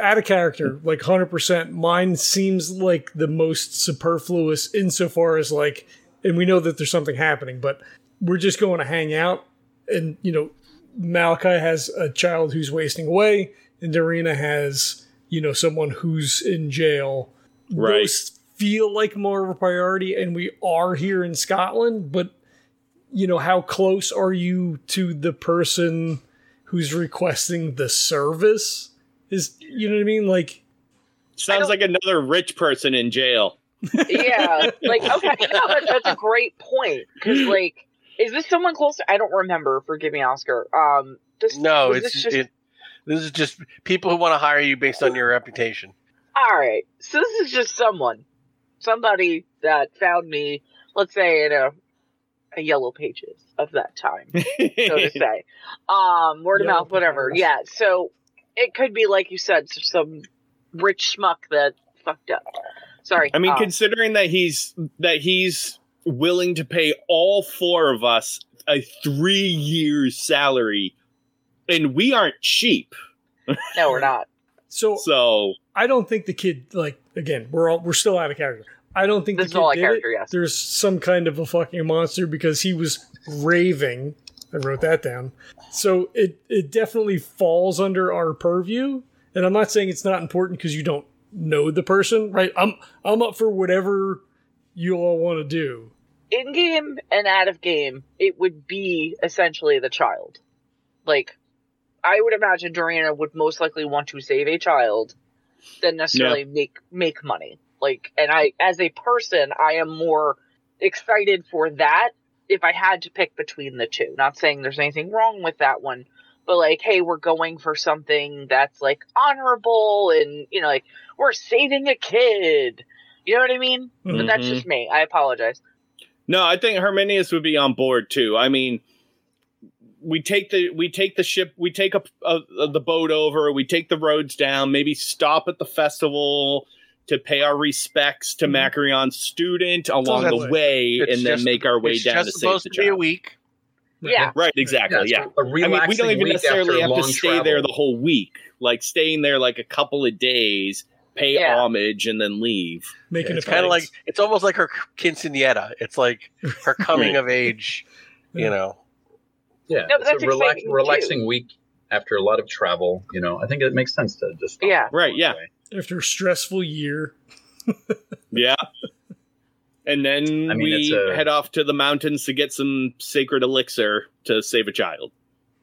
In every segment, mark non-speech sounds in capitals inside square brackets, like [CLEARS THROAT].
Out of character, like 100%, mine seems like the most superfluous insofar as, like, and we know that there's something happening, but we're just going to hang out. And, you know, Malachi has a child who's wasting away, and Doreena has, you know, someone who's in jail. Right. Those feel like more of a priority, and we are here in Scotland, but, you know, how close are you to the person who's requesting the service? Is, you know what I mean? Like, Sounds like another rich person in jail. yeah, like okay, no, that, that's a [LAUGHS] great point because like, is this someone close? To, I don't remember. Forgive me, Oscar. Um, this, No, it's this just it, this is just people who want to hire you based on your reputation. all right. So this is just someone, somebody that found me. Let's say in a, a yellow pages of that time. so to [LAUGHS] say. Um, word of mouth, whatever. pages. Yeah. So it could be like you said, some rich schmuck that fucked up. Sorry. I mean, um, considering that he's that he's willing to pay all four of us a three years salary, and we aren't cheap. no, we're not. [LAUGHS] so So I don't think the kid like again, we're all we're still out of character. I don't think This the is kid all did character, it. yes. There's some kind of a fucking monster because he was raving. I wrote that down. So it it definitely falls under our purview. And I'm not saying it's not important because you don't know the person, right? I'm I'm up for whatever you all want to do. In game and out of game, it would be essentially the child. Like, I would imagine Doreena would most likely want to save a child than necessarily make make money. Like, and I, as a person, I am more excited for that if I had to pick between the two. Not saying there's anything wrong with that one, but like, hey, we're going for something that's like honorable and you know, like we're saving a kid. You know what I mean? But mm-hmm. that's just me. I apologize. no, I think Herminius would be on board too. I mean, we take the we take the ship, we take a, a, the boat over, we take the roads down, maybe stop at the festival to pay our respects to Mhm. Macrion's student along that the way. way, It's and then just- make our way it's down just to save supposed the to be a week. Yeah. Right, exactly. Yeah. it's a I mean, we don't even necessarily have to stay travel. there the whole week. Like staying there like a couple of days, pay Yeah. homage, and then leave. Making It's kind of like it's almost like her quinceanera. It's like her [LAUGHS] coming of age. You Yeah. know, Yeah, No, it's a relax, exciting, too. relaxing week after a lot of travel. You know, I think it makes sense to just Yeah. Right, yeah. way. After a stressful year. Yeah. And then I mean, we a- head off to the mountains to get some sacred elixir to save a child.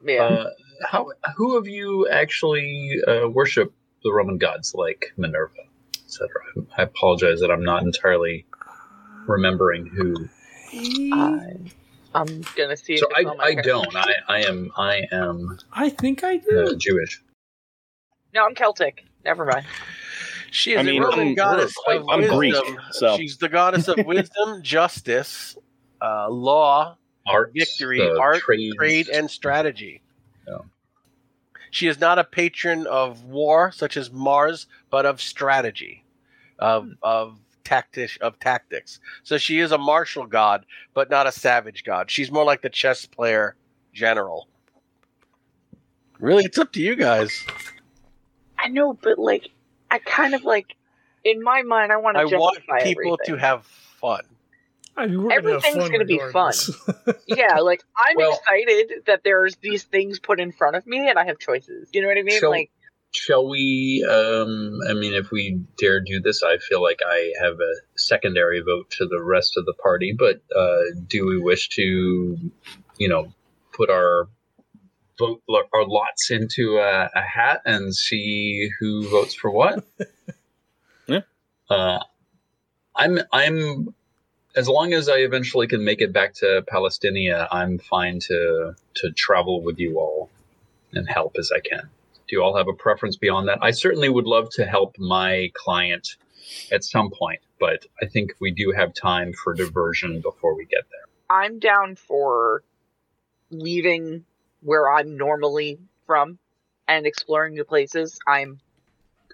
Yeah. Uh, how who of you actually uh, worship the Roman gods like Minerva, etc.? I apologize that I'm not entirely remembering who. I, I'm gonna see. If So it's I, on my I don't. I, I am I am I think I do. uh, Jewish. No, I'm Celtic. Never mind. she is I mean, a Roman I'm- goddess we're of I'm wisdom. Greek, so- she's the goddess of [LAUGHS] wisdom, justice, uh, law, Art, victory, uh, art, trades. trade, and strategy. Yeah. She is not a patron of war, such as Mars, but of strategy, of of tactics of tactics. So she is a martial god, but not a savage god. She's more like the chess player general. Really, it's up to you guys. I know, but like, I kind of like, in my mind, I want to I want people everything. to have fun. I mean, we're Everything's gonna be fun. [LAUGHS] yeah, like I'm Well- excited that there's these things put in front of me and I have choices. You know what I mean? Shall- like, Shall we? Um, I mean, if we dare do this, I feel like I have a secondary vote to the rest of the party. But uh, do we wish to, you know, put our vote our lots into a, a hat and see who votes for what? [LAUGHS] Yeah. Uh, I'm I'm as long as I eventually can make it back to Palestinia, I'm fine to to travel with you all and help as I can. Do you all have a preference beyond that? I certainly would love to help my client at some point, but I think we do have time for diversion before we get there. I'm down for leaving where I'm normally from and exploring new places. I'm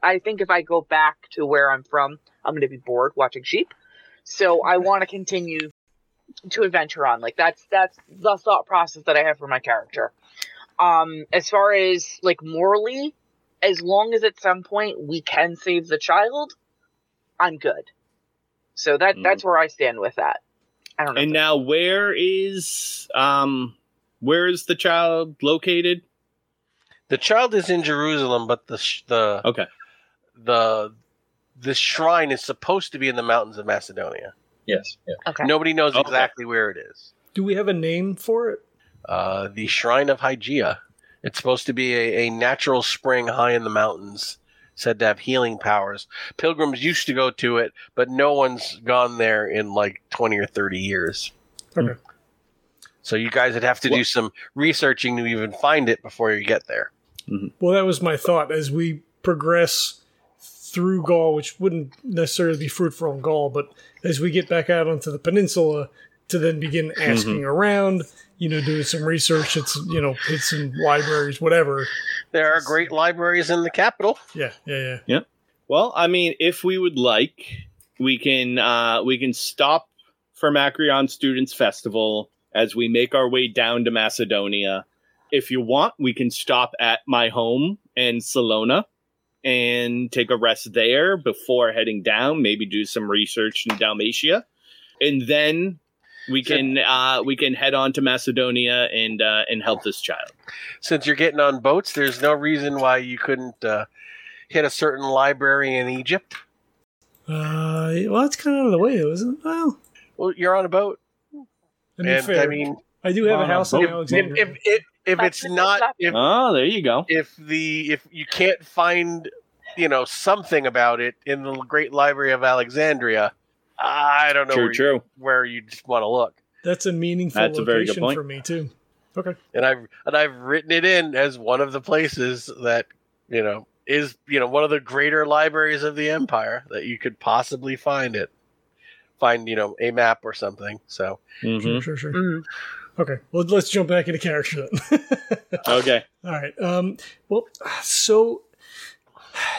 I think if I go back to where I'm from, I'm going to be bored watching sheep. So I [LAUGHS] want to continue to adventure on. Like that's that's the thought process that I have for my character. Um as far as like morally, as long as at some point we can save the child, I'm good. So that Mhm. that's where I stand with that. I don't know. And now, where is um, where is the child located? The child is in Jerusalem, but the sh- the Okay, the the shrine is supposed to be in the mountains of Macedonia. Yes. Yeah. okay. Nobody knows Okay. exactly where it is. Do we have a name for it? Uh, the Shrine of Hygeia. It's supposed to be a, a natural spring high in the mountains, said to have healing powers. Pilgrims used to go to it, but no one's gone there in like 20 or 30 years. Okay. So you guys would have to do some researching to even find it before you get there. Well, that was my thought as we progress through Gaul, which wouldn't necessarily be fruitful in Gaul, but as we get back out onto the peninsula to then begin asking around, you know, doing some research, it's you know, hit some libraries, whatever. There are great libraries in the capital. Yeah, yeah, yeah. Yeah. Well, I mean, if we would like, we can uh, we can stop for Macrion Students Festival as we make our way down to Macedonia. If you want, we can stop at my home in Salona and take a rest there before heading down. Maybe do some research in Dalmatia, and then we So- can uh, we can head on to Macedonia and uh, and help this child. Since you're getting on boats, there's no reason why you couldn't uh, hit a certain library in Egypt. Uh, well, that's kind of out of the way, though, isn't it? Well, Well, you're on a boat. I mean, and fair. I mean, I do have Uh, a house in if- Alexandria. if if if, if it's not if Oh, there you go. if the if you can't find you know something about it in the Great Library of Alexandria, I don't know True, where, true. You, where you just want to look. that's a meaningful That's a very good location point. for me too. Okay. And I've and I've written it in as one of the places that you know is you know one of the greater libraries of the empire that you could possibly find it. Find you know a map or something. So Mhm. Sure, sure, sure. Mm. Okay. Well, let's jump back into character then. [LAUGHS] Okay. All right. Um, well, so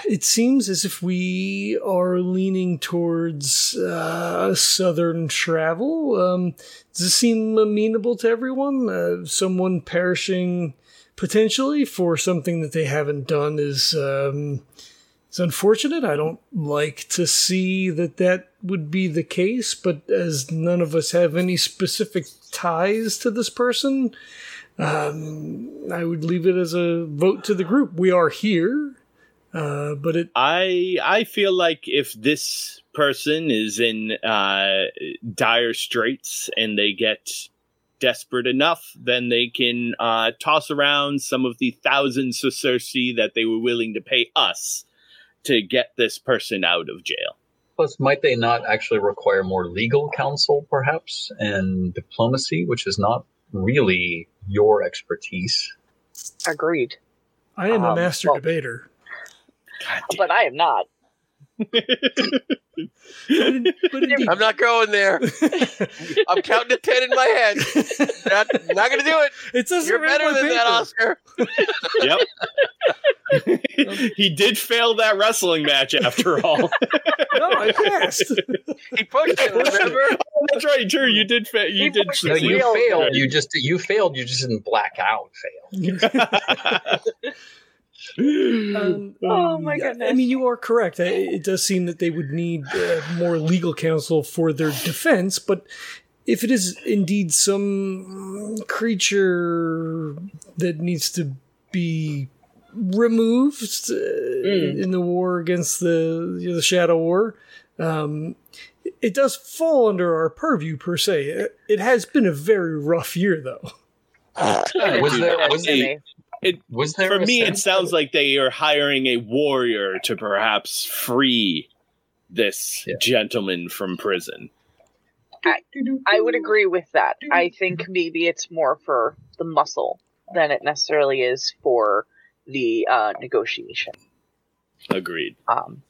it seems as if we are leaning towards uh, southern travel. Um, does this seem amenable to everyone? Uh, someone perishing potentially for something that they haven't done is um, is unfortunate. I don't like to see that that would be the case, but as none of us have any specific ties to this person, um, I would leave it as a vote to the group. We are here, uh, but it I I feel like if this person is in uh, dire straits and they get desperate enough, then they can uh, toss around some of the thousands sesterci that they were willing to pay us to get this person out of jail. Plus, might they not actually require more legal counsel, perhaps, and diplomacy, which is not really your expertise? Agreed. I am a Um, master well- debater. But I am not. But, in- but indeed, I'm not going there. [LAUGHS] I'm counting to ten in my head. Not, not gonna do it. it doesn't You're better my than that, paper. Oscar. [LAUGHS] [LAUGHS] yep. he did fail that wrestling match after all. No, I passed. He pushed it. Remember? Oh, that's right, true. You did. Fa- you He did. No, you failed. good. You just you failed. You just didn't black out. Fail. Um, [LAUGHS] Oh, my yeah, I mean, you are correct. It does seem that they would need uh, more legal counsel for their defense, but if it is indeed some creature that needs to be removed uh, Mm. in the war against the you know, the Shadow War, um, it does fall under our purview per se. It, it has been a very rough year, though. [LAUGHS] Was there was, Hey, was there For me, it sounds that- like they are hiring a warrior to perhaps free this Yeah. gentleman from prison. I would agree with that. I think maybe it's more for the muscle than it necessarily is for the uh, negotiation. Agreed. Um,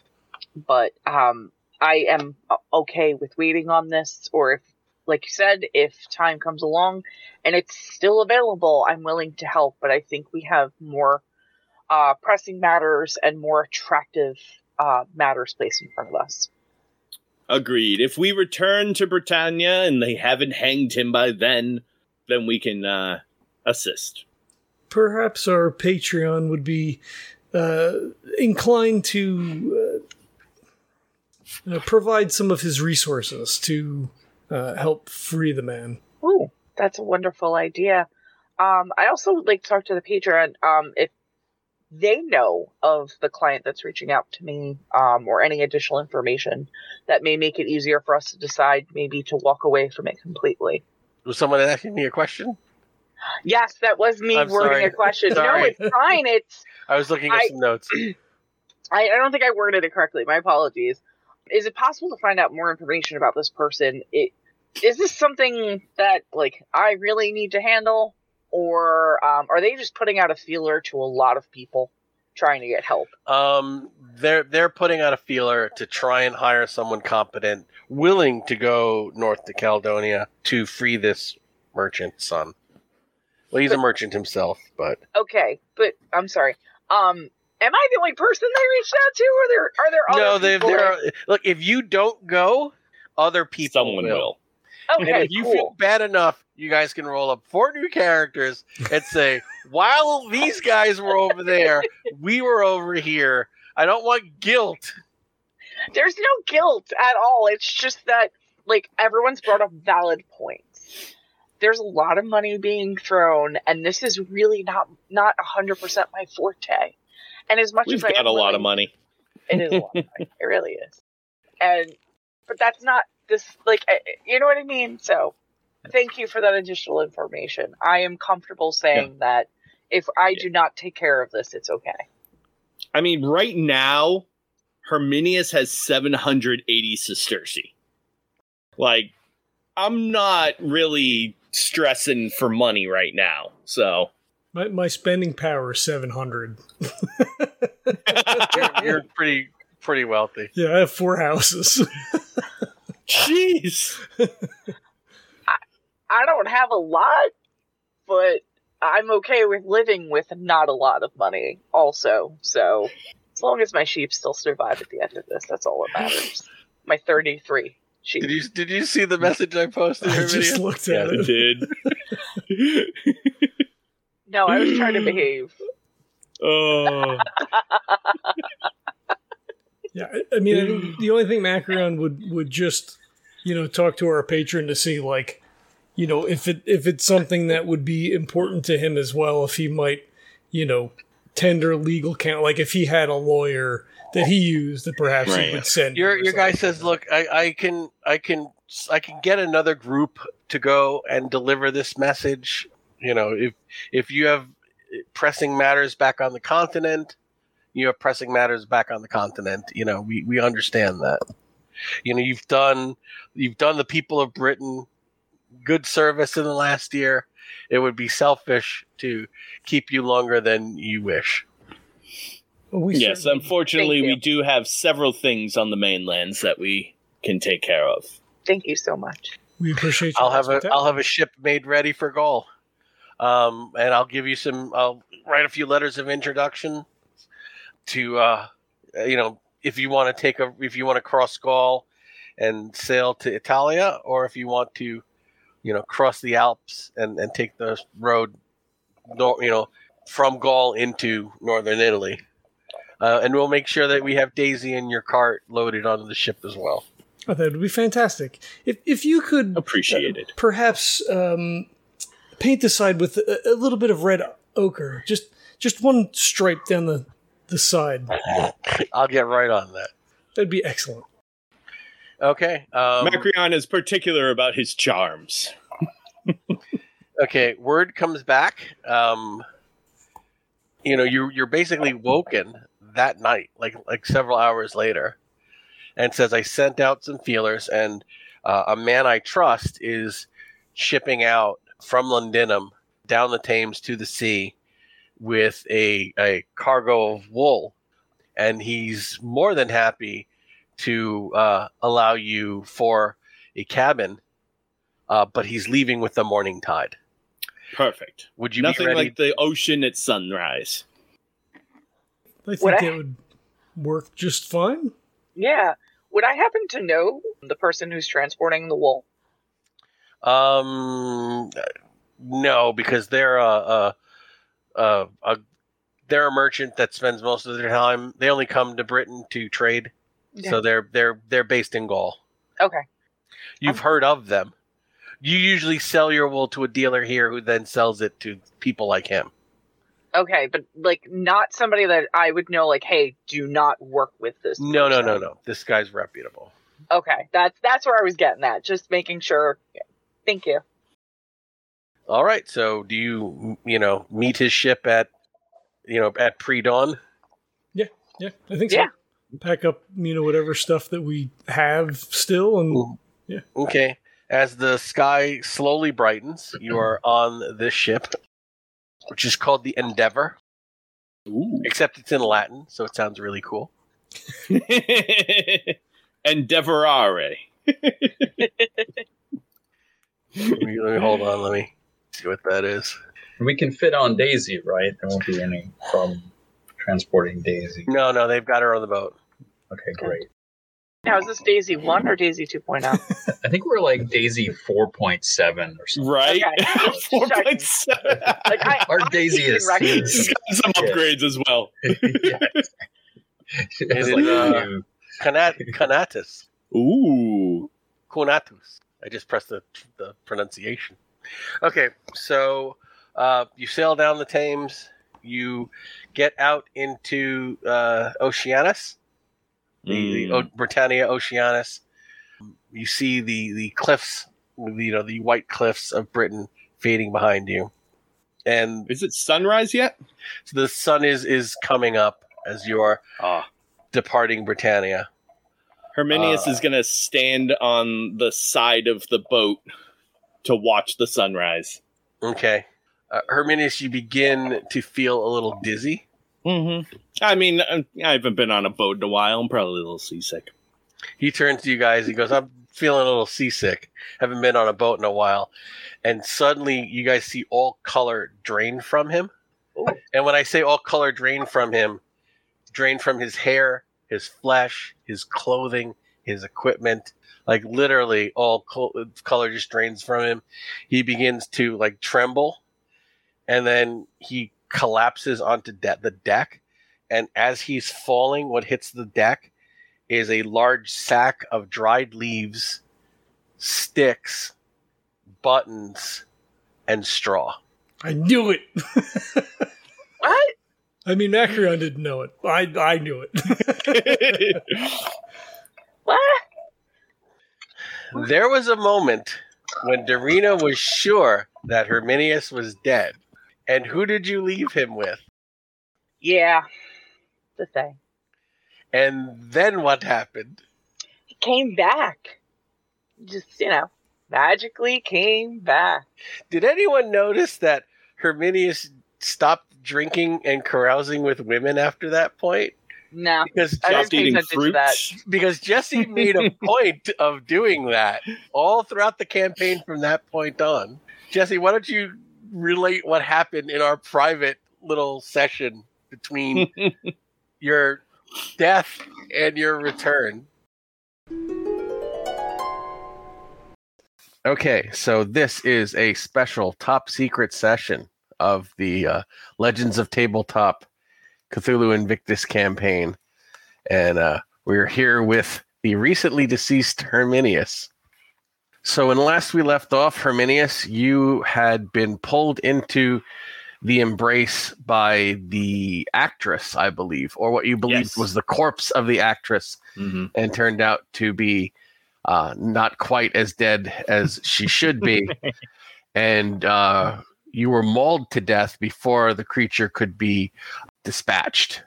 but um, I am okay with waiting on this, or if, like you said, if time comes along and it's still available, I'm willing to help. But I think we have more uh, pressing matters and more attractive uh, matters placed in front of us. Agreed. If we return to Britannia and they haven't hanged him by then, then we can uh, assist. perhaps our Patreon would be uh, inclined to uh, provide some of his resources to uh, help free the man. Ooh, that's a wonderful idea. Um, I also would like to talk to the patron um, if they know of the client that's reaching out to me um, or any additional information that may make it easier for us to decide maybe to walk away from it completely. Was someone asking me a question? Yes, that was me I'm wording sorry. a question. [LAUGHS] No, it's fine. It's [LAUGHS] I was looking at I- some notes. [CLEARS THROAT] I, I don't think I worded it correctly. My apologies. Is it possible to find out more information about this person? It, is this something that like I really need to handle, or um, are they just putting out a feeler to a lot of people trying to get help? Um, they're they're putting out a feeler to try and hire someone competent, willing to go north to Caledonia to free this merchant son. Well, he's a merchant himself, but Okay, but I'm sorry. Um, am I the only person they reached out to, or there are there other no, they people there. Are, look, if you don't go, other people Someone will. will. Okay, and if you cool. feel bad enough, you guys can roll up four new characters and say, [LAUGHS] while these guys were over there, we were over here. I don't want guilt. There's no guilt at all. It's just that like everyone's brought up valid points. There's a lot of money being thrown, and this is really not not hundred percent my forte. And as much We've as I got am a lot of money. it is a lot of money. It really is. And but that's not this like you know what I mean. So thank you for that additional information. I am comfortable saying that if I Yeah. do not take care of this, it's okay. I mean, right now, Herminius has 780 sesterci. Like, I'm not really stressing for money right now. So, My, my spending power is 700. [LAUGHS] You're, you're pretty pretty wealthy. Yeah, I have four houses. [LAUGHS] jeez. I don't have a lot, but I'm okay with living with not a lot of money also. So as long as my sheep still survive at the end of this, that's all that matters. My 33 sheep. Did you did you see the message I posted? I just video? looked Yeah, at it it. did. No, I was trying to behave. [LAUGHS] oh, [LAUGHS] Yeah, I- I mean, I the only thing Macrion would would just, you know, talk to our patron to see, like, you know, if it if it's something that would be important to him as well, if he might, you know, tender legal count, like if he had a lawyer that he used that perhaps Right. he would send. Your your guy says, like "Look, I, I can I can I can get another group to go and deliver this message. You know, if if you have pressing matters back on the continent, you have pressing matters back on the continent. You know, we we understand that. You know, you've done you've done the people of Britain good service in the last year. It would be selfish to keep you longer than you wish. we yes. certainly- Unfortunately, we do have several things on the mainlands that we can take care of. Thank you so much. we appreciate. your I'll have a hospitality. I'll have a ship made ready for Gaul, um, and I'll give you some. I'll write a few letters of introduction to, uh, you know, if you want to take a if you want to cross Gaul and sail to Italia, or if you want to, you know, cross the Alps and and take the road, nor, you know, from Gaul into northern Italy. Uh, and we'll make sure that we have Daisy in your cart loaded onto the ship as well. Oh, that would be fantastic. If if you could Appreciated. perhaps um, paint the side with a, a little bit of red ochre, just just one stripe down the the side. [LAUGHS] I'll get right on that. That'd be excellent. Okay. Um, Macrion is particular about his charms. [LAUGHS] okay. Word comes back. Um, you know, you're you're basically woken that night, like like several hours later, and says, "I sent out some feelers, and uh, a man I trust is shipping out from Londinum down the Thames to the sea with a a cargo of wool, and he's more than happy to uh, allow you for a cabin." Uh, but he's leaving with the morning tide. Perfect. Would you Nothing be ready? like the ocean at sunrise. I think Would I- that would work just fine. Yeah. Would I happen to know the person who's transporting the wool? Um, no, because they're a, a, a, a they're a merchant that spends most of their time. They only come to Britain to trade, so they're they're they're based in Gaul. Okay. You've um, heard of them. You usually sell your wool to a dealer here, who then sells it to people like him. Okay, but like not somebody that I would know. Like, hey, do not work with this. No, no, no, no. This guy's reputable. Okay, that's that's where I was getting that. Just making sure. Thank you. All right. So, do you you know meet his ship at you know at pre dawn? Yeah, yeah, I think so. Yeah. Pack up, you know, whatever stuff that we have still, and Ooh. Okay. As the sky slowly brightens, you are on this ship, which is called the Endeavor, Ooh. except it's in Latin, so it sounds really cool. [LAUGHS] Endeavorare. Let me, let me- hold on. Let me see what that is. We can fit on Daisy, right? There won't be any problem transporting Daisy. No, no, they've got her on the boat. Okay, great. Now is this Daisy one or Daisy oh? 2.0? [LAUGHS] I think we're like Daisy 4.7 or something. Right? Okay. [LAUGHS] Four point seven. Like I, Our I Daisy can is recognize- It's got some Yeah. upgrades as well. [LAUGHS] yeah. It's Is like it, uh, a new- Canat- Canatus. Ooh. Conatus. I just pressed the, the pronunciation. Okay, so uh, you sail down the Thames. You get out into uh, Oceanus, the, the o- Britannia Oceanus. You see the the cliffs, you know, the white cliffs of Britain fading behind you, and Is it sunrise yet? So the sun is is coming up as you are Ah. departing Britannia. Herminius Uh, is going to stand on the side of the boat to watch the sunrise. Okay, uh, Herminius, you begin to feel a little dizzy. Mm-hmm. I mean, I I haven't been on a boat in a while. I'm probably a little seasick. He turns to you guys. He goes, "I'm feeling a little seasick. Haven't been on a boat in a while." And suddenly, you guys see all color drain from him. Ooh. And when I say all color drain from him, drain from his hair, his flesh, his clothing, his equipment. Like literally, all col- color just drains from him. He begins to like tremble, and then he collapses onto de- the deck. And as he's falling, what hits the deck is a large sack of dried leaves, sticks, buttons, and straw. I knew it. [LAUGHS] what? I mean, Macrion didn't know it. I I knew it. [LAUGHS] What? There was a moment when Doreena was sure that Herminius was dead. And who did you leave him with? Yeah. The thing. And then what happened? He came back. Just, you know, magically came back. Did anyone notice that Herminius stopped drinking and carousing with women after that point? No. Because I didn't Stopped pay eating fruits. because Jesse made a [LAUGHS] point of doing that all throughout the campaign from that point on. Jesse, why don't you relate what happened in our private little session between [LAUGHS] your death and your return? Okay, so this is a special top secret session of the uh, Legends of Tabletop Cthulhu Invictus campaign. And uh, we're here with the recently deceased Herminius. So, when last we left off, Herminius, you had been pulled into the embrace by the actress, I believe, or what you believed Yes. was the corpse of the actress, Mm-hmm. and turned out to be uh, not quite as dead as she should be. [LAUGHS] and uh, you were mauled to death before the creature could be dispatched.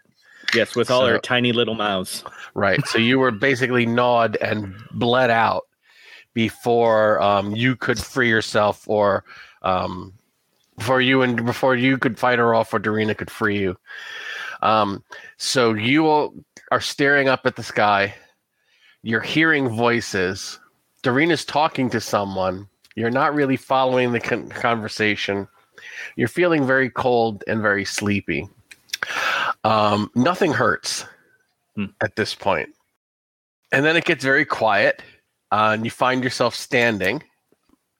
Yes, with all So- her tiny little mouths. Right. So you were basically gnawed and bled out before um, you could free yourself, or um, before you and before you could fight her off, or Doreena could free you. Um, so you all are staring up at the sky. You're hearing voices. Doreena's talking to someone. You're not really following the con- conversation. You're feeling very cold and very sleepy. Um, nothing hurts at this point. And then it gets very quiet, uh, and you find yourself standing.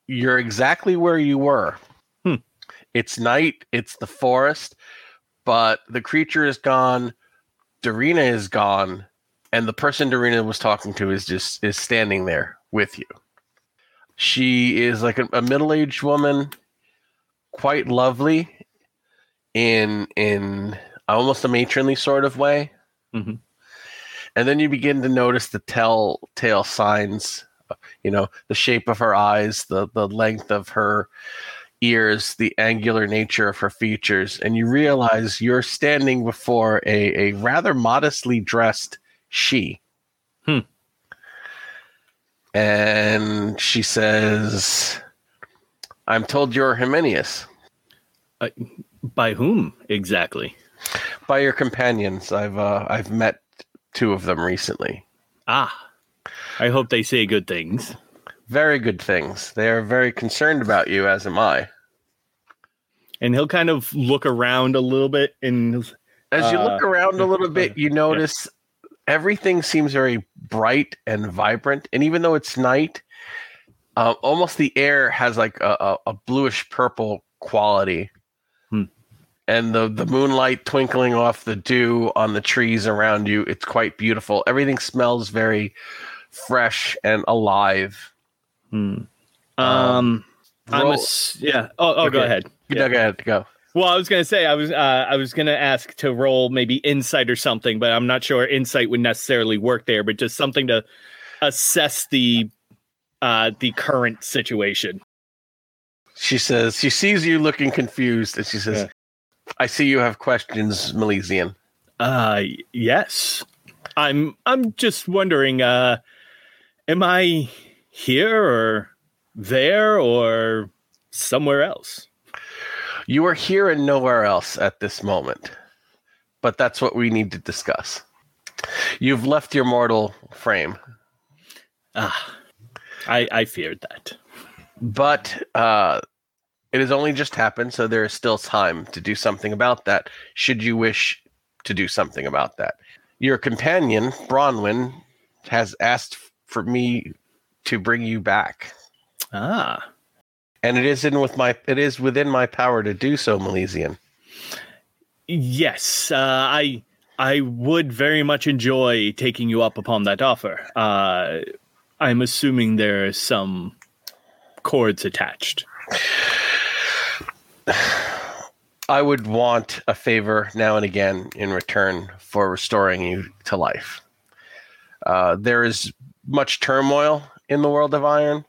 You're exactly where you were. Hmm. It's night, it's the forest, but the creature is gone. Doreena is gone, and the person Doreena was talking to is just is standing there with you. She is like a, a middle-aged woman, quite lovely, in in almost a matronly sort of way. Mhm. And then you begin to notice the telltale signs, you know, the shape of her eyes, the the length of her ears, the angular nature of her features, and you realize you're standing before a, a rather modestly dressed she. Hmm. And she says, I'm told you're Herminius. By whom exactly? By your companions. I've uh, I've met two of them recently. Ah, I hope they say good things. Very good things. They are very concerned about you, as am I. And he'll kind of look around a little bit and As you Uh, look around a little bit, you [LAUGHS] yeah. notice everything seems very bright and vibrant. And even though it's night, uh, almost the air has like a, a, a bluish purple quality. And the, the moonlight twinkling off the dew on the trees around you, it's quite beautiful. Everything smells very fresh and alive. Hmm. Um, I'm a yeah. Oh, oh go ahead. Yeah. go ahead, go. Well, I was gonna say I was uh, I was gonna ask to roll maybe insight or something, but I'm not sure insight would necessarily work there. But just something to assess the uh, the current situation. She says, she sees you looking confused, and she says, Yeah. I see you have questions, Milesian. Uh, yes. I'm I'm just wondering. Uh, am I here or there or somewhere else? You are here and nowhere else at this moment, but that's what we need to discuss. You've left your mortal frame, Ah, I I feared that. but uh, it has only just happened, so there is still time to do something about that, should you wish to do something about that. Your companion, Bronwyn, has asked for me to bring you back. Ah. And it is in with my it is within my power to do so, Milesian. Yes, uh, I I would very much enjoy taking you up upon that offer. Uh, I'm assuming there are some cords attached. [SIGHS] I would want a favor now and again in return for restoring you to life. Uh, there is much turmoil in the world of iron,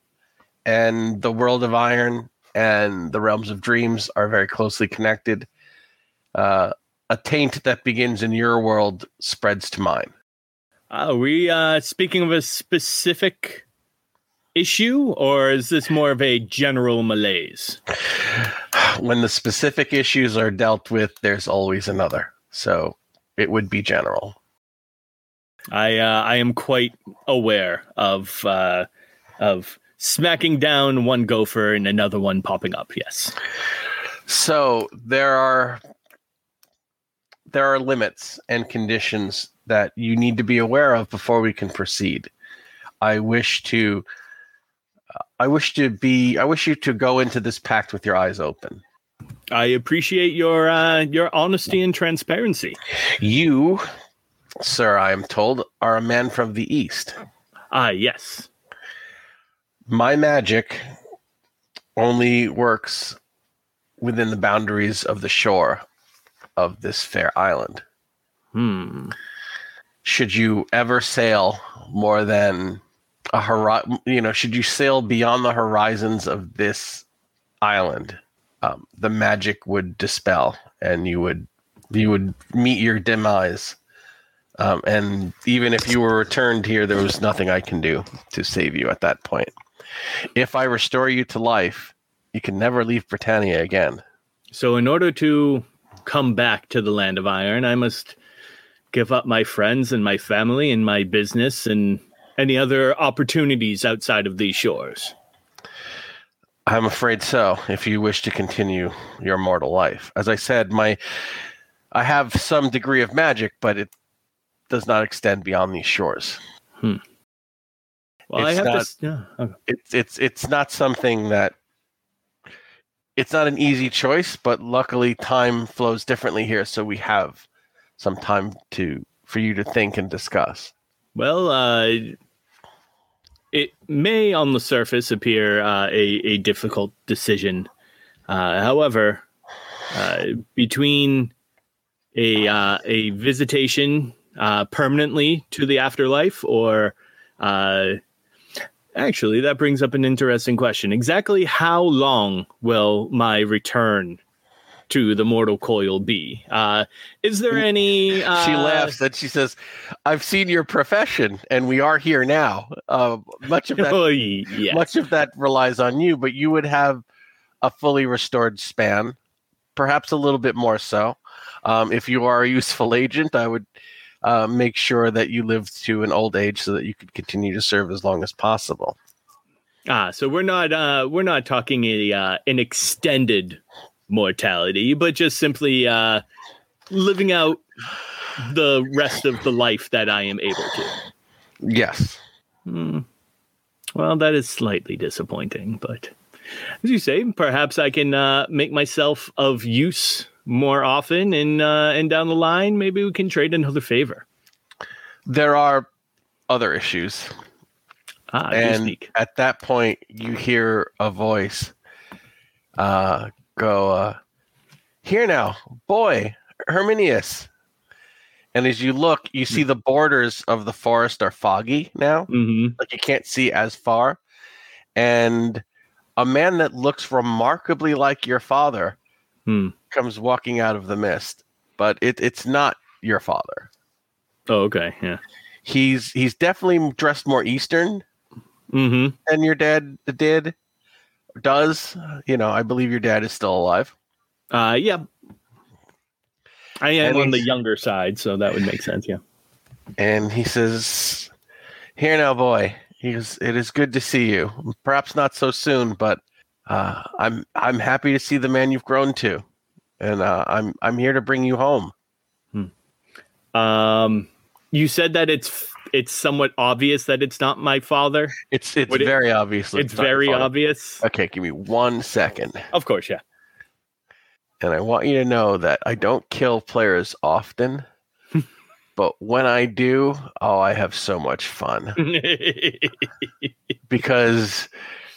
and the world of iron and the realms of dreams are very closely connected. Uh, a taint that begins in your world spreads to mine. Are we uh, speaking of a specific issue, or is this more of a general malaise? When the specific issues are dealt with, there's always another. So it would be general. I uh, I am quite aware of uh, of smacking down one gopher and another one popping up. Yes. So there are there are limits and conditions that you need to be aware of before we can proceed. I wish to I wish to be I wish you to go into this pact with your eyes open. I appreciate your uh, your honesty and transparency. You, sir, I am told, are a man from the east. Ah, yes. My magic only works within the boundaries of the shore of this fair island. Hmm. should you ever sail more than a horizon, you know, should you sail beyond the horizons of this island, um, the magic would dispel, and you would you would meet your demise. Um, and even if you were returned here, there was nothing I can do to save you at that point. If I restore you to life, you can never leave Britannia again. So, in order to come back to the land of iron, I must give up my friends and my family and my business and any other opportunities outside of these shores. I'm afraid so. If you wish to continue your mortal life, as I said, my I have some degree of magic, but it does not extend beyond these shores. Well, I It's have not- to. Yeah. Okay. It's it's it's not something that it's not an easy choice, but luckily time flows differently here, so we have some time to for you to think and discuss. Well, uh, it may on the surface appear uh, a, a difficult decision. Uh, however, uh, between a uh, a visitation uh, permanently to the afterlife, or uh, actually, that brings up an interesting question. Exactly how long will my return to the mortal coil be? Uh, is there any? Uh, she laughs and she says, "I've seen your profession, and we are here now. Uh, much of [LAUGHS] that, Oh, yes. much of that relies on you, but you would have a fully restored span, perhaps a little bit more so. Um, if you are a useful agent, I would." Uh, make sure that you live to an old age so that you could continue to serve as long as possible. Ah, so we're not uh we're not talking a uh, an extended mortality, but just simply uh living out the rest of the life that I am able to. Yes. Hmm. Well, that is slightly disappointing, but as you say, perhaps I can uh, make myself of use more often, and uh, and down the line, maybe we can trade another favor. There are other issues. Ah, and at that point you hear a voice uh go uh here now boy herminius. And as you look you see the borders of the forest are foggy now. Hmm like you can't see as far. And a man that looks remarkably like your father Hmm. comes walking out of the mist but it, it's not your father. Oh, okay, yeah. he's he's definitely dressed more eastern hmm than your dad did does you know i believe your dad is still alive Uh, yeah. I am And on the younger side, so that would make sense. Yeah. and he says here now boy he goes it is good to see you perhaps not so soon but uh, i'm i'm happy to see the man you've grown to and uh, i'm i'm here to bring you home Um, you said that it's it's somewhat obvious that it's not my father. it's it's Would it- very obviously it's very obvious. okay give me one second Of course, yeah. and i want you to know that i don't kill players often [LAUGHS] but when i do oh i have so much fun [LAUGHS] because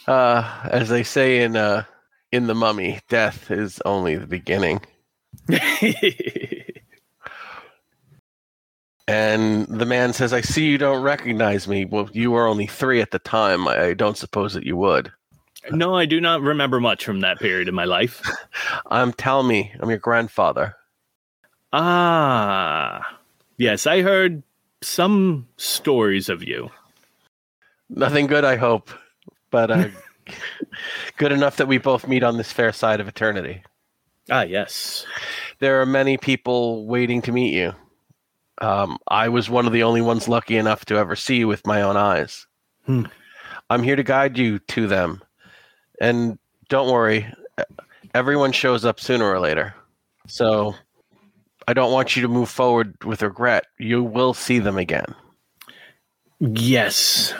uh as they say in uh in the mummy death is only the beginning [LAUGHS] and the man says i see you don't recognize me well you were only three at the time i, don't suppose that you would no, I do not remember much from that period in my life. [LAUGHS] i'm talmy i'm your grandfather Ah, yes, I heard some stories of you. nothing good i hope but uh [LAUGHS] good enough that we both meet on this fair side of eternity Ah, yes. there are many people waiting to meet you. Um, I was one of the only ones lucky enough to ever see you with my own eyes. Hmm. I'm here to guide you to them. And don't worry, everyone shows up sooner or later. So I don't want you to move forward with regret. You will see them again. Yes,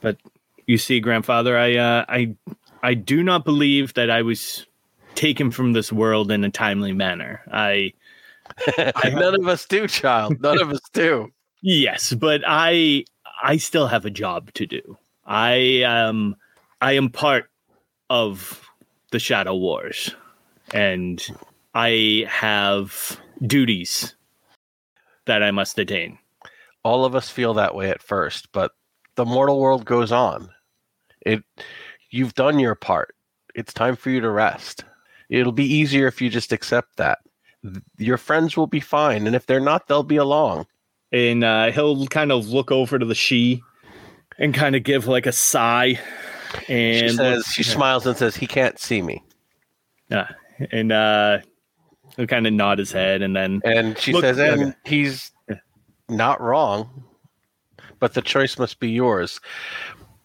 but you see, grandfather, I, uh, I, I do not believe that I was taken from this world in a timely manner. I, [LAUGHS] None of us do, child. None of us do. yes, but I, I still have a job to do. I, um, I am part of the Shadow Wars, and I have duties that I must attain. all of us feel that way at first, but the mortal world goes on. It you've done your part. It's time for you to rest. It'll be easier if you just accept that. Your friends will be fine, and if they're not, they'll be along. and uh, he'll kind of look over to the she and kind of give like a sigh and she says she smiles and says he can't see me. yeah, and uh he'll kind of nod his head and then And she Look- says and okay. he's not wrong, but the choice must be yours.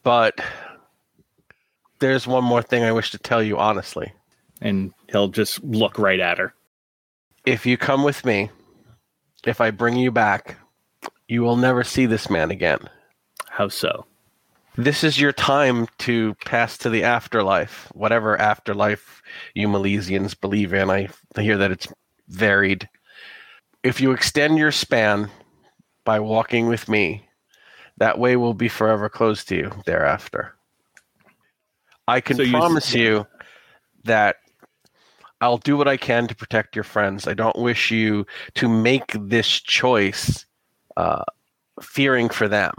But there's one more thing I wish to tell you honestly. and he'll just look right at her if you come with me, if I bring you back, you will never see this man again. how so This is your time to pass to the afterlife, whatever afterlife you Milesians believe in. I hear that it's varied. If you extend your span by walking with me, that way will be forever closed to you thereafter. I can So you- promise you that I'll do what I can to protect your friends. I don't wish you to make this choice uh, fearing for them,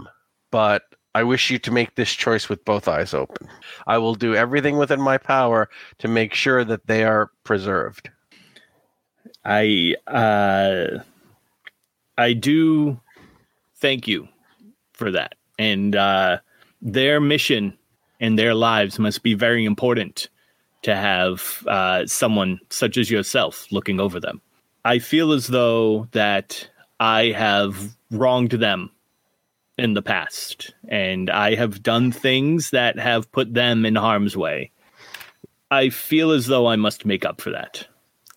but I wish you to make this choice with both eyes open. I will do everything within my power to make sure that they are preserved. I uh, I do thank you for that, and uh, their mission and their lives must be very important to have uh, someone such as yourself looking over them. I feel as though that I have wronged them in the past, and I have done things that have put them in harm's way. I feel as though I must make up for that.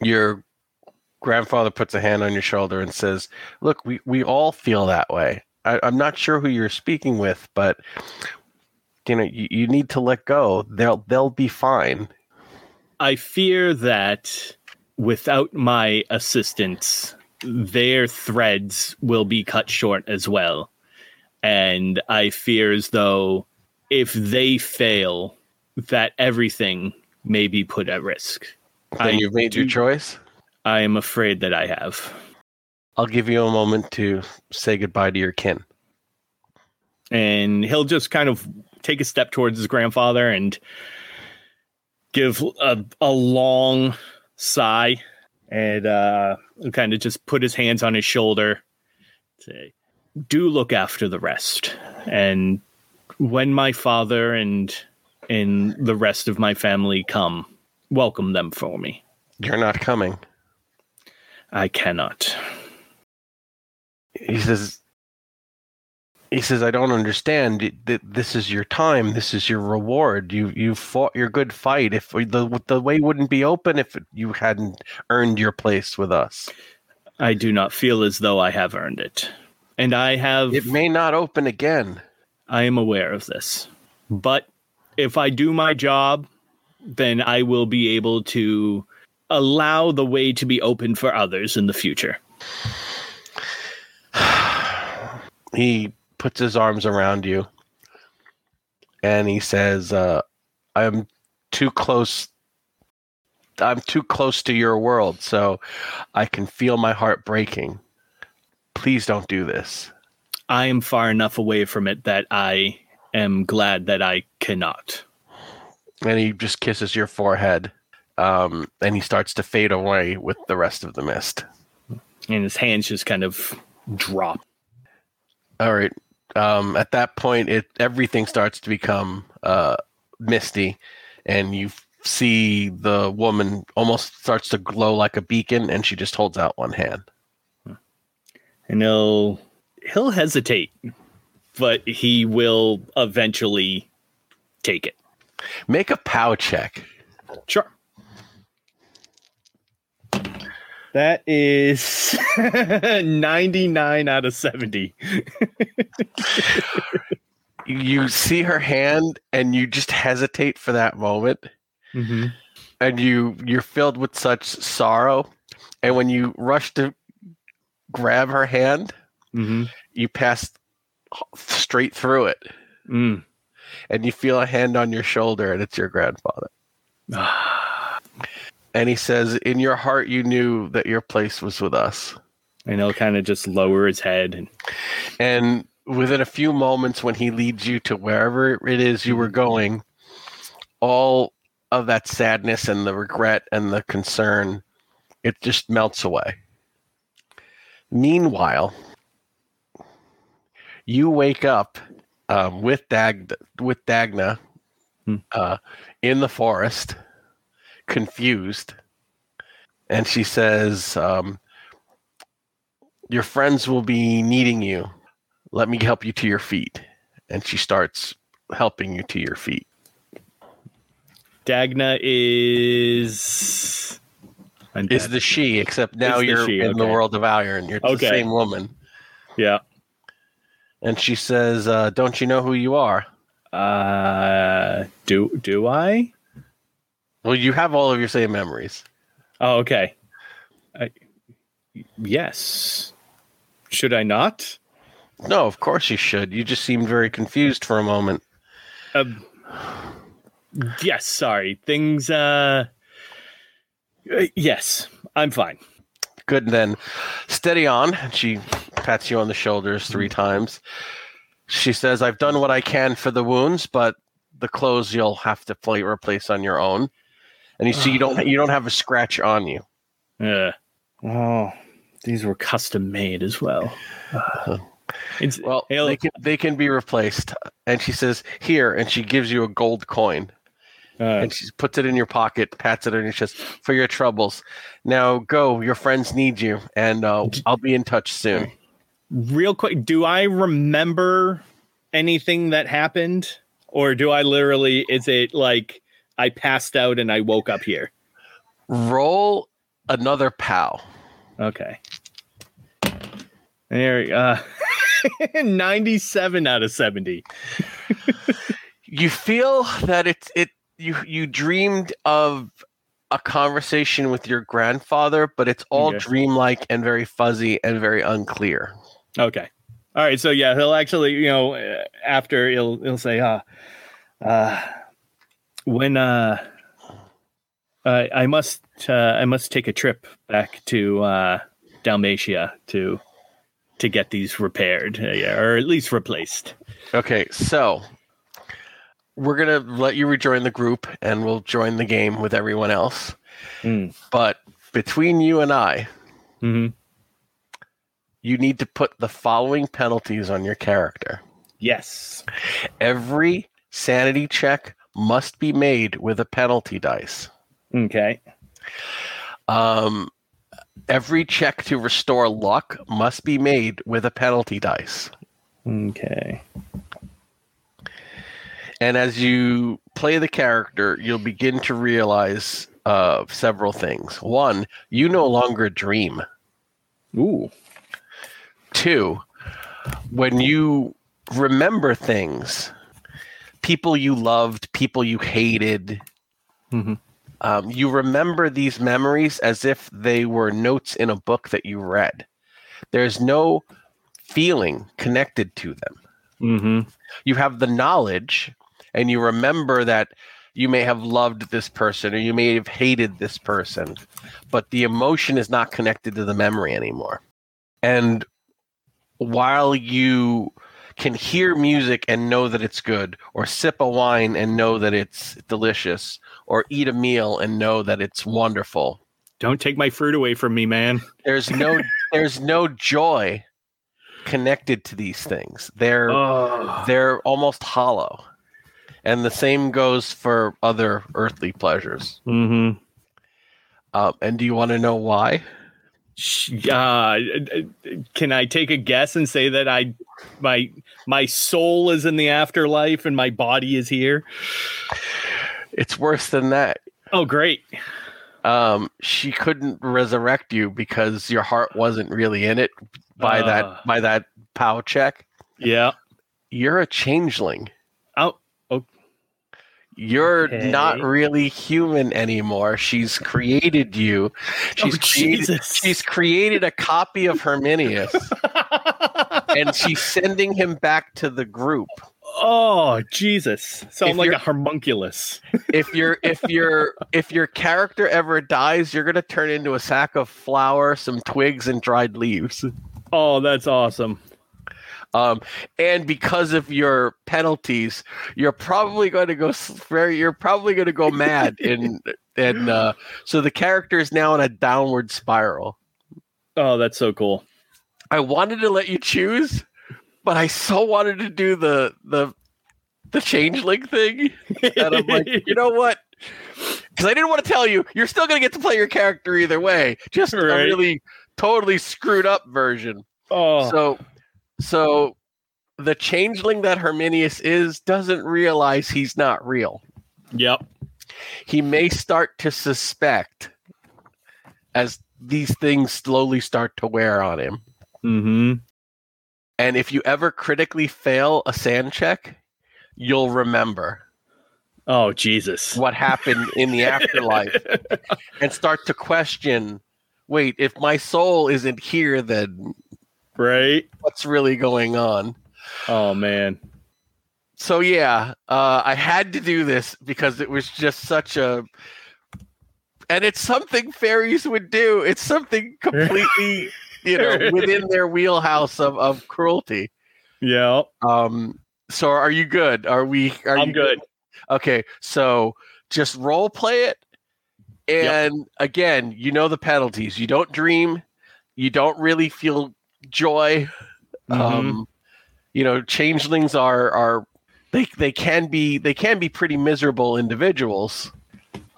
Your grandfather puts a hand on your shoulder and says, Look, we, we all feel that way. I, I'm not sure who you're speaking with, but you know, you, you need to let go. They'll they'll be fine. I fear that without my assistance, their threads will be cut short as well. And I fear as though if they fail, that everything may be put at risk. Then I you've made your choice. I am afraid that I have. I'll give you a moment to say goodbye to your kin. and he'll just kind of take a step towards his grandfather and give a, a long sigh and uh kind of just put his hands on his shoulder say do look after the rest. And when my father and and the rest of my family come welcome them for me. You're not coming. i cannot. He says he says i don't understand. This is your time. This is your reward. You you fought your good fight. If the the way wouldn't be open if you hadn't earned your place with us. I do not feel as though i have earned it. And i have it may not open again. I am aware of this. But if I do my job, then I will be able to allow the way to be open for others in the future. [SIGHS] he puts his arms around you and he says uh, i'm too close i'm too close to your world so i can feel my heart breaking please don't do this I am far enough away from it that I am glad that I cannot. and he just kisses your forehead um, and he starts to fade away with the rest of the mist And his hands just kind of drop. all right um, at that point it everything starts to become uh, misty and you see the woman almost starts to glow like a beacon and she just holds out one hand And he'll he'll hesitate, but he will eventually take it. make a pow check Sure. That is [LAUGHS] 99 out of 70. you see her hand and you just hesitate for that moment Mm-hmm. and you you're filled with such sorrow and when you rush to grab her hand Mm-hmm. you pass straight through it Mm. and you feel a hand on your shoulder and it's your grandfather and he says in your heart you knew that your place was with us. And he'll kind of just lower his head and and within a few moments when he leads you to wherever it is you were going all of that sadness and the regret and the concern it just melts away. Meanwhile you wake up um, with Dag with Dagna Hmm. uh, in the forest confused. And she says um, your friends will be needing you. Let me help you to your feet. And she starts helping you to your feet. Dagna is. is the she except now It's you're she, in the world of iron. You're the same woman. Yeah. and she says uh, don't you know who you are? Uh, do do I? Well, you have all of your same memories. Oh, okay. I, yes. Should I not? No, of course you should. You just seemed very confused for a moment. Um, yes. Sorry. Things. Uh. uh, Yes, I'm fine. Good then. Steady on. She pats you on the shoulders three times. She says, I've done what I can for the wounds, but the clothes you'll have to play replace on your own. And you see you don't [LAUGHS] you don't have a scratch on you. Yeah. Oh, these were custom made as well. [SIGHS] It's, Well, Hail- they can they can be replaced. And she says, Here, and she gives you a gold coin. uh, and she puts it in your pocket, pats it on your chest for your troubles. Now go, your friends need you, and uh, I'll be in touch soon. real quick, do I remember anything that happened, or do I literally? Is it like I passed out and I woke up here? Roll another pow. Okay. There, uh, [LAUGHS] ninety-seven out of seventy. [LAUGHS] You feel that it's it. You you dreamed of a conversation with your grandfather, but it's all Okay. dreamlike and very fuzzy and very unclear. Okay. All right. So yeah, he'll actually, you know, uh, after he'll he'll say, uh, uh, when uh, I I must uh, I must take a trip back to uh, Dalmatia to to get these repaired, uh, yeah, or at least replaced. Okay, so we're gonna let you rejoin the group, and we'll join the game with everyone else. Mm. But between you and I, hmm you need to put the following penalties on your character. Yes. Every sanity check must be made with a penalty dice. Okay. Um, every check to restore luck must be made with a penalty dice. Okay. And as you play the character, you'll begin to realize uh, several things. One, you no longer dream. Ooh. Two, when you remember things, people you loved, people you hated, Mhm. um, you remember these memories as if they were notes in a book that you read. There's no feeling connected to them. Mm-hmm. You have the knowledge, and you remember that you may have loved this person or you may have hated this person, but the emotion is not connected to the memory anymore. And while you can hear music and know that it's good, or sip a wine and know that it's delicious, or eat a meal and know that it's wonderful, Don't take my fruit away from me, man. there's no [LAUGHS] there's no joy connected to these things. They're Oh. they're almost hollow. And the same goes for other earthly pleasures. Mm-hmm. Um, and do you want to know why? Uh, can I take a guess and say that I my my soul is in the afterlife and my body is here? It's worse than that. Oh, great. Um, she couldn't resurrect you because your heart wasn't really in it by Uh. that by that pow check. Yeah. You're a changeling. Oh, You're Okay. not really human anymore. She's created you. Oh, she's oh created, Jesus. she's created a copy of Herminius. [LAUGHS] and she's sending him back to the group. oh, Jesus. So If I'm like a homunculus. [LAUGHS] If your if your if your character ever dies, you're gonna turn into a sack of flour, some twigs, and dried leaves. Oh, that's awesome. Um, and because of your penalties, you're probably going to go very. You're probably going to go mad, [LAUGHS] and and uh, so the character is now in a downward spiral. Oh, that's so cool. I wanted to let you choose, but I so wanted to do the the the changeling thing. And I'm like, you know what? [LAUGHS] Because I didn't want to tell you, you're still going to get to play your character either way. Just a really totally screwed up version. oh, So, so the changeling that Herminius is doesn't realize he's not real. yep. He may start to suspect as these things slowly start to wear on him. Mm-hmm. And if you ever critically fail a SAN check, you'll remember Oh Jesus! what happened in the afterlife [LAUGHS] and start to question wait if my soul isn't here then Right? what's really going on Oh man. so yeah uh, i had to do this because it was just such a and it's something fairies would do it's something [LAUGHS] completely you know within their wheelhouse of, of cruelty Yeah, um so are you good are we are I'm you good. Okay, so just role play it. And again, you know the penalties. You don't dream. You don't really feel joy. Mm-hmm. Um, you know, changelings are are they they can be they can be pretty miserable individuals.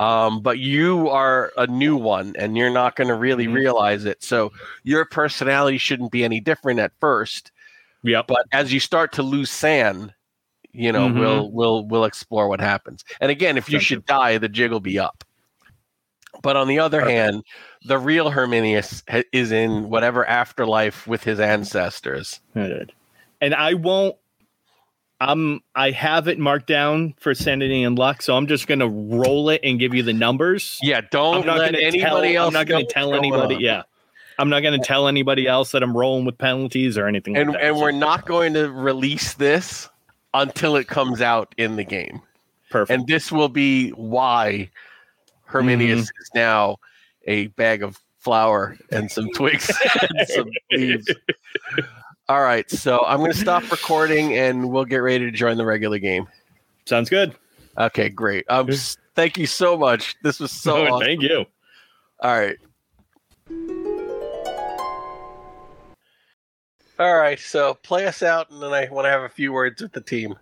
Um, but you are a new one, and you're not going to really Mhm. realize it. So your personality shouldn't be any different at first Yep. but as you start to lose SAN you know Mhm. we'll we'll we'll explore what happens and again if you should die the jig will be up but on the other Okay. hand the real herminius ha- is in whatever afterlife with his ancestors Good. And I won't. I'm. I have it marked down for sanity and luck, so I'm just gonna roll it and give you the numbers. yeah don't I'm not let gonna anybody tell, else I'm not gonna tell anybody. on. Yeah. I'm not gonna tell anybody else that I'm rolling with penalties or anything. and like that. and we're not going to release this until it comes out in the game perfect. and this will be why Herminius is now a bag of flour and some twigs [LAUGHS] and some leaves. All right, so I'm going to stop recording and we'll get ready to join the regular game. Sounds good. Okay, great. Um, thank you so much. This was so [LAUGHS] Oh, awesome. Thank you. All right. All right, so play us out, and then I want to have a few words with the team.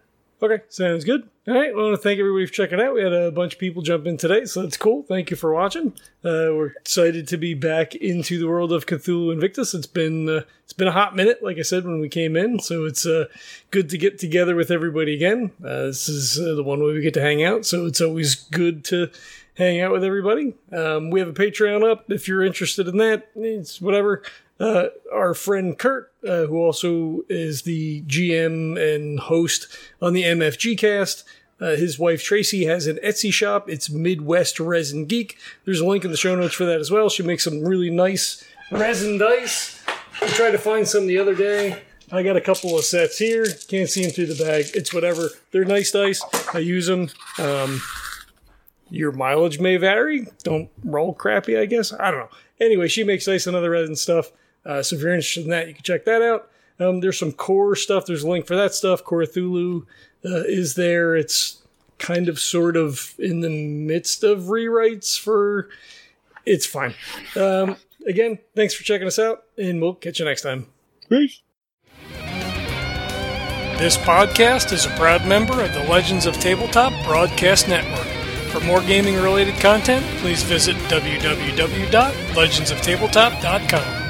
Okay, sounds good. All right, I want to thank everybody for checking out. We had a bunch of people jump in today, so that's cool. Thank you for watching. Uh, we're excited to be back into the world of Cthulhu Invictus. It's been uh, it's been a hot minute, like I said when we came in, so it's uh, good to get together with everybody again. Uh, this is uh, the one way we get to hang out, so it's always good to hang out with everybody. Um, we have a Patreon up if you're interested in that. It's whatever. Uh, our friend Kurt, uh, who also is the GM and host on the MFG cast, uh, his wife Tracy has an Etsy shop. It's Midwest Resin Geek. There's a link in the show notes for that as well. She makes some really nice resin dice. I tried to find some the other day. I got a couple of sets here. Can't see them through the bag. It's whatever. They're nice dice. I use them. Um, your mileage may vary. Don't roll crappy, I guess. I don't know. Anyway, she makes dice and other resin stuff. Uh, so if you're interested in that, you can check that out. Um, there's some core stuff. There's a link for that stuff. Core Cthulhu uh, is there. It's kind of sort of in the midst of rewrites for. It's fine. Um, again, thanks for checking us out, and we'll catch you next time. Peace. This podcast is a proud member of the Legends of Tabletop Broadcast Network. For more gaming related content, please visit www.legendsoftabletop.com.